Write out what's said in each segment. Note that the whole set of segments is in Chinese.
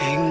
因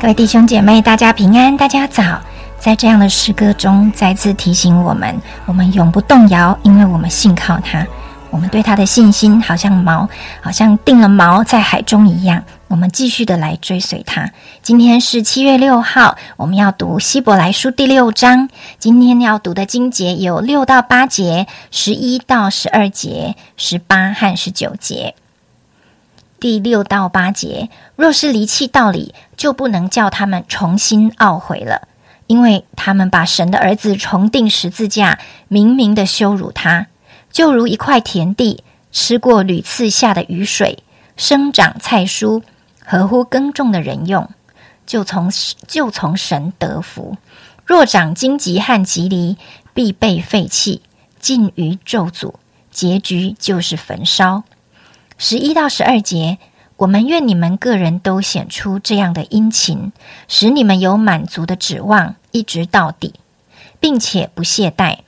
各位弟兄姐妹，大家平安，大家早。在这样的诗歌中，再次提醒我们，我们永不动摇，因为我们信靠他。我们对他的信心，好像锚，好像定了锚在海中一样。我们继续的来追随他。今天是七月六号，我们要读希伯来书第六章。今天要读的经节有六到八节、十一到十二节、十八和十九节。第六到八节，若是离弃道理，就不能叫他们重新懊悔了，因为他们把神的儿子重定十字架，明明的羞辱他，就如一块田地，吃过屡次下的雨水，生长菜蔬，合乎耕种的人用，就从就从神得福。若长荆棘和棘藜，必被废弃，尽于咒诅，结局就是焚烧。十一到十二节，我们愿你们个人都显出这样的殷勤，使你们有满足的指望，一直到底，并且不懈怠，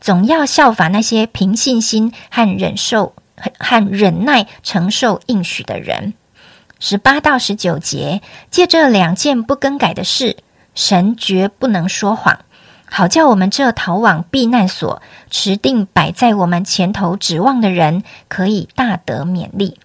总要效法那些凭信心和忍受和忍耐承受应许的人。十八到十九节，借这两件不更改的事，神绝不能说谎。好叫我们这逃往避难所、持定摆在我们前头指望的人，可以大得勉励。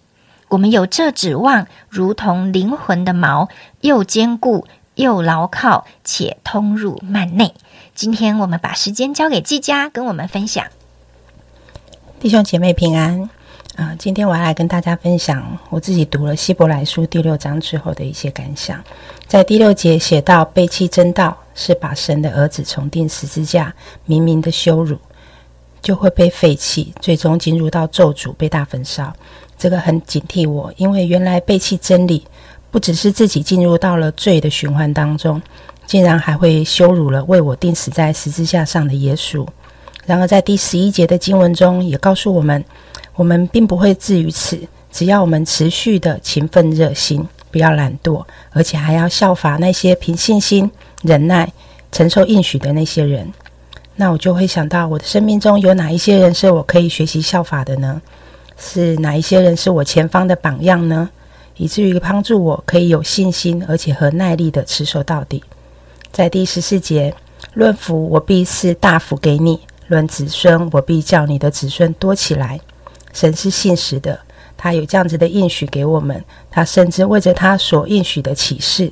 我们有这指望，如同灵魂的锚，又坚固又牢靠，且通入幔内。今天我们把时间交给季佳，跟我们分享。弟兄姐妹平安啊、今天我要来跟大家分享我自己读了希伯来书第六章之后的一些感想。在第六节写到，背弃真道是把神的儿子重钉十字架，明明的羞辱，就会被废弃，最终进入到咒诅，被大焚烧。这个很警惕我，因为原来背弃真理，不只是自己进入到了罪的循环当中，竟然还会羞辱了为我钉死在十字架上的耶稣。然而，在第十一节的经文中，也告诉我们，我们并不会至于此，只要我们持续的勤奋热心，不要懒惰，而且还要效法那些凭信心、忍耐、承受应许的那些人。那我就会想到，我的生命中有哪一些人是我可以学习效法的呢？是哪一些人是我前方的榜样呢？以至于帮助我可以有信心，而且和耐力的持守到底。在第十四节，论福我必是大福给你；论子孙我必叫你的子孙多起来。神是信实的，他有这样子的应许给我们，他甚至为着他所应许的启示，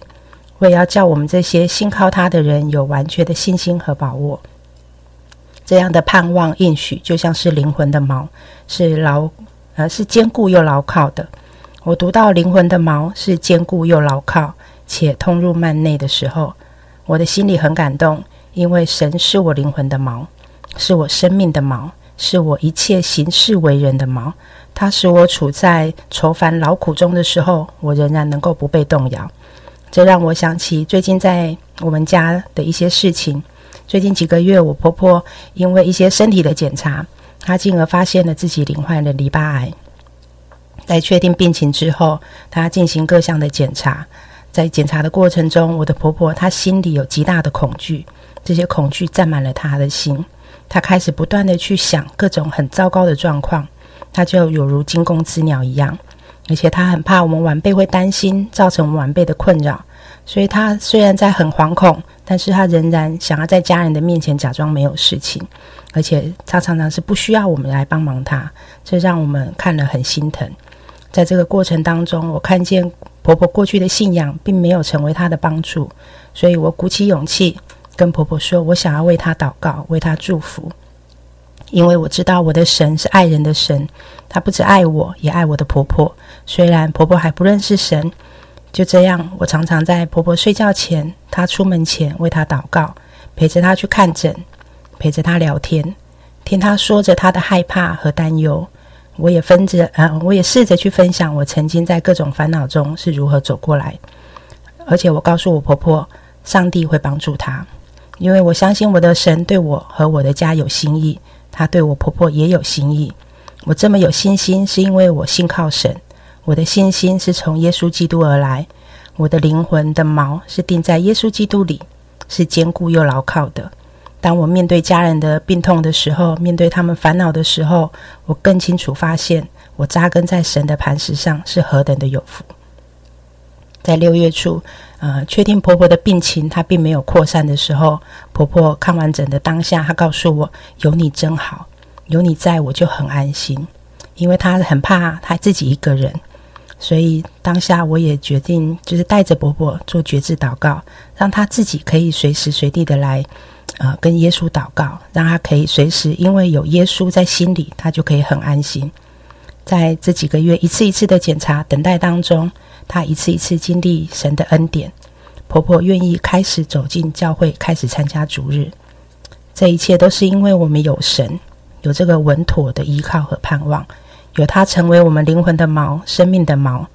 为要叫我们这些信靠他的人有完全的信心和把握。这样的盼望应许，就像是灵魂的锚，是牢呃是坚固又牢靠的。我读到灵魂的锚是坚固又牢靠，且通入幔内的时候，我的心里很感动，因为神是我灵魂的锚，是我生命的锚，是我一切行事为人的锚。它使我处在愁烦劳苦中的时候，我仍然能够不被动摇。这让我想起最近在我们家的一些事情。最近几个月，我婆婆因为一些身体的检查，她进而发现了自己罹患了淋巴癌。在确定病情之后，她进行各项的检查。在检查的过程中，我的婆婆她心里有极大的恐惧，这些恐惧占满了她的心。她开始不断的去想各种很糟糕的状况，她就有如惊弓之鸟一样。而且她很怕我们晚辈会担心，造成我们晚辈的困扰。所以她虽然在很惶恐，但是她仍然想要在家人的面前假装没有事情。而且她常常是不需要我们来帮忙她，这让我们看了很心疼。在这个过程当中，我看见婆婆过去的信仰并没有成为她的帮助，所以我鼓起勇气跟婆婆说：“我想要为她祷告，为她祝福，因为我知道我的神是爱人的神，他不只爱我，也爱我的婆婆。虽然婆婆还不认识神，就这样，我常常在婆婆睡觉前、她出门前为她祷告，陪着她去看诊，陪着她聊天，听他说着他的害怕和担忧。我也分着，嗯，我也试着去分享我曾经在各种烦恼中是如何走过来。而且我告诉我婆婆，上帝会帮助她，因为我相信我的神对我和我的家有心意，他对我婆婆也有心意。我这么有信心，是因为我信靠神，我的信心是从耶稣基督而来，我的灵魂的锚是定在耶稣基督里，是坚固又牢靠的。当我面对家人的病痛的时候，面对他们烦恼的时候，我更清楚发现，我扎根在神的磐石上是何等的有福。在六月初，呃，确定婆婆的病情她并没有扩散的时候，婆婆看完整的当下，她告诉我：“有你真好，有你在我就很安心。”因为她很怕她自己一个人，所以当下我也决定，就是带着婆婆做觉知祷告，让她自己可以随时随地的来，呃，跟耶稣祷告，让她可以随时，因为有耶稣在心里，她就可以很安心。在这几个月一次一次的检查等待当中。她一次一次经历神的恩典，婆婆愿意开始走进教会，开始参加主日。这一切都是因为我们有神，有这个稳妥的依靠和盼望，有他成为我们灵魂的锚、生命的锚。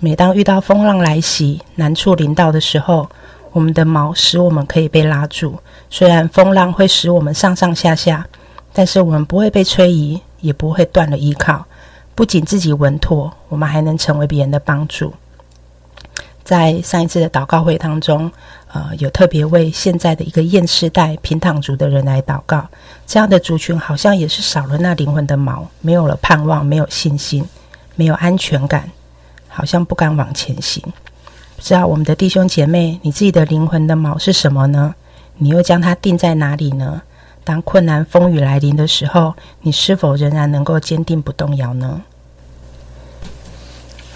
每当遇到风浪来袭、难处临到的时候，我们的锚使我们可以被拉住。虽然风浪会使我们上上下下，但是我们不会被吹移，也不会断了依靠。不仅自己稳妥，我们还能成为别人的帮助。在上一次的祷告会当中，呃，有特别为现在的一个厌世代平躺族的人来祷告。这样的族群好像也是少了那灵魂的锚，没有了盼望，没有信心，没有安全感，好像不敢往前行。不知道我们的弟兄姐妹，你自己的灵魂的锚是什么呢？你又将它定在哪里呢？当困难风雨来临的时候，你是否仍然能够坚定不动摇呢？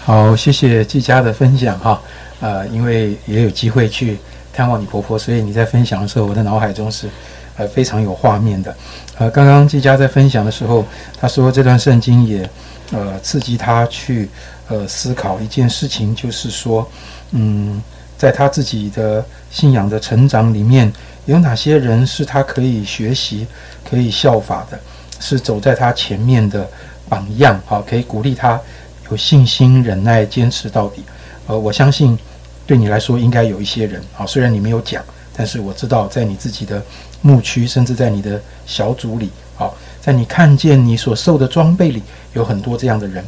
好，谢谢季佳的分享哈。呃，因为也有机会去探望你婆婆，所以你在分享的时候，我的脑海中是呃非常有画面的。呃，刚刚季佳在分享的时候，他说这段圣经也呃刺激他去呃思考一件事情，就是说，嗯，在他自己的信仰的成长里面，有哪些人是他可以学习、可以效法的，是走在他前面的榜样好，可以鼓励他有信心、忍耐、坚持到底。呃，我相信对你来说应该有一些人啊，虽然你没有讲，但是我知道在你自己的牧区，甚至在你的小组里，啊，在你看见你所受的装备里，有很多这样的人。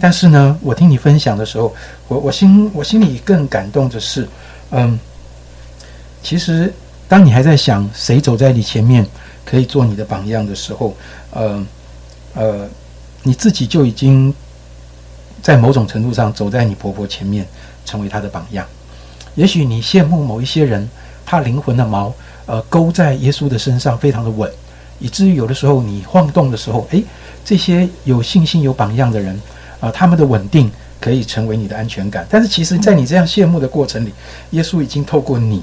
但是呢，我听你分享的时候，我我心我心里更感动的是，嗯，其实当你还在想谁走在你前面可以做你的榜样的时候，呃呃，你自己就已经。在某种程度上，走在你婆婆前面，成为她的榜样。也许你羡慕某一些人，他灵魂的锚，呃，勾在耶稣的身上，非常的稳，以至于有的时候你晃动的时候，诶，这些有信心、有榜样的人，啊，他们的稳定可以成为你的安全感。但是，其实，在你这样羡慕的过程里，耶稣已经透过你，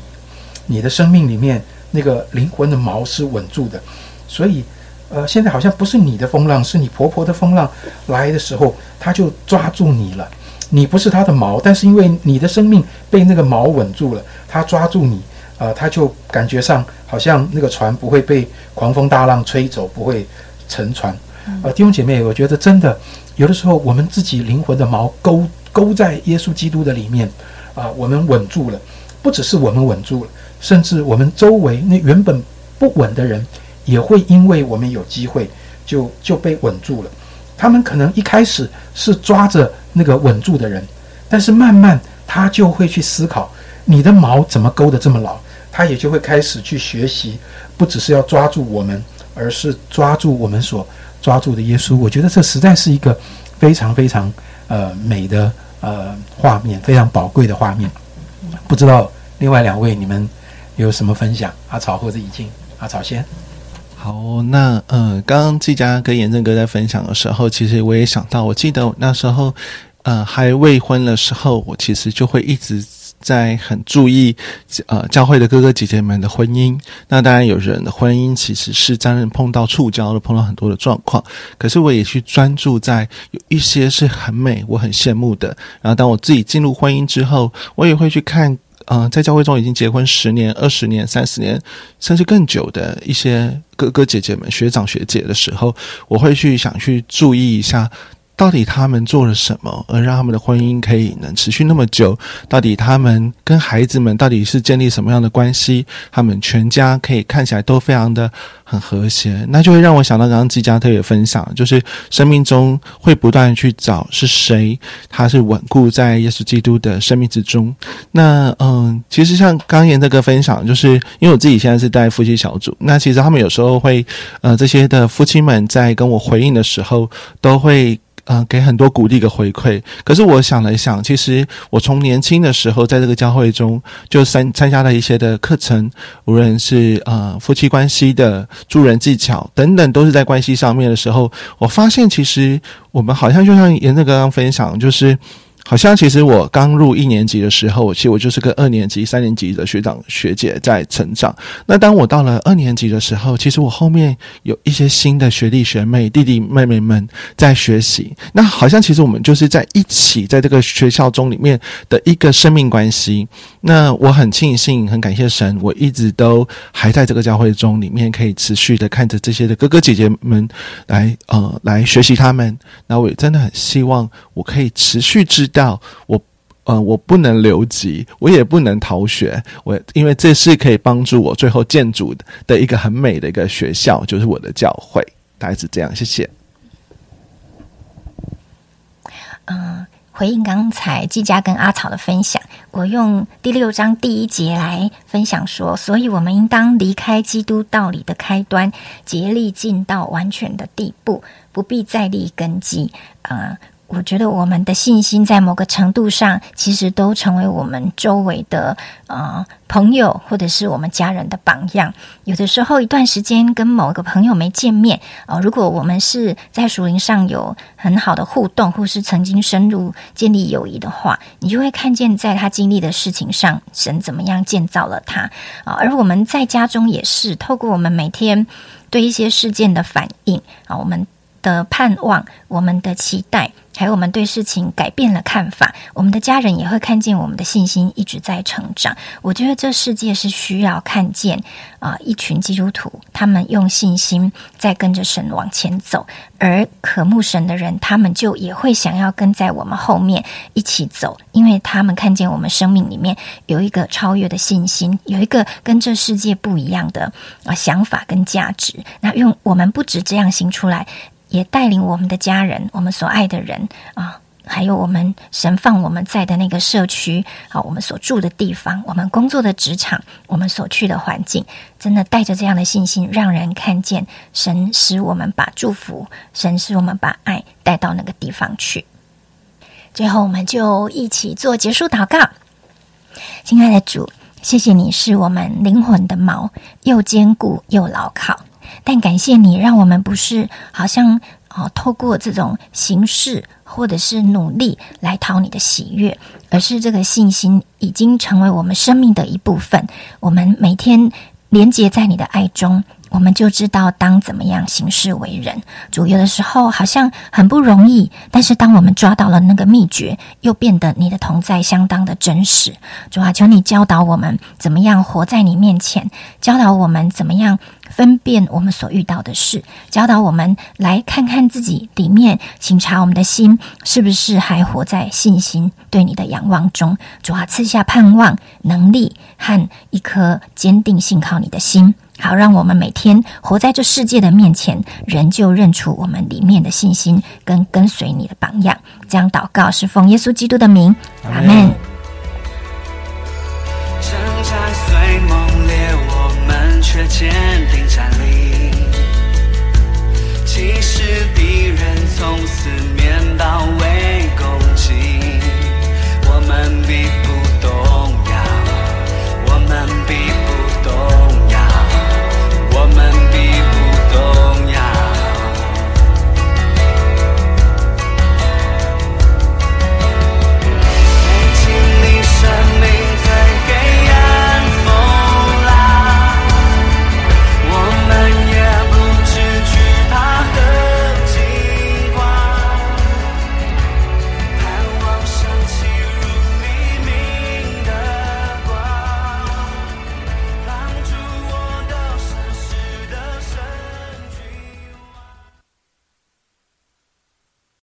你的生命里面那个灵魂的锚是稳住的，所以。呃，现在好像不是你的风浪，是你婆婆的风浪来的时候，他就抓住你了。你不是他的锚，但是因为你的生命被那个锚稳住了，他抓住你，呃，他就感觉上好像那个船不会被狂风大浪吹走，不会沉船。呃，弟兄姐妹，我觉得真的有的时候，我们自己灵魂的锚勾勾在耶稣基督的里面，啊，我们稳住了，不只是我们稳住了，甚至我们周围那原本不稳的人。也会因为我们有机会，就就被稳住了。他们可能一开始是抓着那个稳住的人，但是慢慢他就会去思考你的毛怎么勾得这么牢，他也就会开始去学习，不只是要抓住我们，而是抓住我们所抓住的耶稣。我觉得这实在是一个非常非常呃美的呃画面，非常宝贵的画面。不知道另外两位你们有什么分享？阿草或者已经阿草先。好，那呃，刚刚季佳跟严正哥在分享的时候，其实我也想到，我记得那时候，呃，还未婚的时候，我其实就会一直在很注意，呃，教会的哥哥姐姐们的婚姻。那当然，有人的婚姻其实是真正碰到触礁了，碰到很多的状况。可是，我也去专注在有一些是很美，我很羡慕的。然后，当我自己进入婚姻之后，我也会去看。呃，在教会中已经结婚十年、二十年、三十年，甚至更久的一些哥哥姐姐们、学长学姐的时候，我会去想去注意一下。到底他们做了什么，而让他们的婚姻可以能持续那么久？到底他们跟孩子们到底是建立什么样的关系？他们全家可以看起来都非常的很和谐，那就会让我想到刚刚季家特也分享，就是生命中会不断去找是谁，他是稳固在耶稣基督的生命之中。那嗯，其实像刚言这个分享，就是因为我自己现在是带夫妻小组，那其实他们有时候会呃这些的夫妻们在跟我回应的时候，都会。嗯，给很多鼓励的回馈。可是我想了一想，其实我从年轻的时候在这个教会中就参参加了一些的课程，无论是呃夫妻关系的助人技巧等等，都是在关系上面的时候，我发现其实我们好像就像严正刚刚分享，就是。好像其实我刚入一年级的时候，其实我就是跟二年级、三年级的学长学姐在成长。那当我到了二年级的时候，其实我后面有一些新的学弟学妹、弟弟妹妹们在学习。那好像其实我们就是在一起在这个学校中里面的一个生命关系。那我很庆幸、很感谢神，我一直都还在这个教会中里面，可以持续的看着这些的哥哥姐姐们来呃来学习他们。那我也真的很希望我可以持续之。我，呃，我不能留级，我也不能逃学，我因为这是可以帮助我最后建筑的一个很美的一个学校，就是我的教会，大概是这样。谢谢。嗯，回应刚才季佳跟阿草的分享，我用第六章第一节来分享说，所以我们应当离开基督道理的开端，竭力进到完全的地步，不必再立根基。啊。我觉得我们的信心在某个程度上，其实都成为我们周围的呃朋友或者是我们家人的榜样。有的时候一段时间跟某个朋友没见面啊，如果我们是在树林上有很好的互动，或是曾经深入建立友谊的话，你就会看见在他经历的事情上，神怎么样建造了他啊。而我们在家中也是透过我们每天对一些事件的反应啊，我们的盼望，我们的期待。还有我们对事情改变了看法，我们的家人也会看见我们的信心一直在成长。我觉得这世界是需要看见啊，一群基督徒他们用信心在跟着神往前走，而渴慕神的人，他们就也会想要跟在我们后面一起走，因为他们看见我们生命里面有一个超越的信心，有一个跟这世界不一样的啊想法跟价值。那用我们不止这样行出来。也带领我们的家人，我们所爱的人啊，还有我们神放我们在的那个社区啊，我们所住的地方，我们工作的职场，我们所去的环境，真的带着这样的信心，让人看见神使我们把祝福，神使我们把爱带到那个地方去。最后，我们就一起做结束祷告。亲爱的主，谢谢你是我们灵魂的锚，又坚固又牢靠。但感谢你，让我们不是好像哦，透过这种形式或者是努力来讨你的喜悦，而是这个信心已经成为我们生命的一部分。我们每天连接在你的爱中。我们就知道当怎么样行事为人。主有的时候好像很不容易，但是当我们抓到了那个秘诀，又变得你的同在相当的真实。主啊，求你教导我们怎么样活在你面前，教导我们怎么样分辨我们所遇到的事，教导我们来看看自己里面，请查我们的心是不是还活在信心对你的仰望中。主啊，赐下盼望、能力和一颗坚定信靠你的心。好，让我们每天活在这世界的面前，仍旧认出我们里面的信心跟跟随你的榜样。将祷告是奉耶稣基督的名，阿门。其实敌人从四面。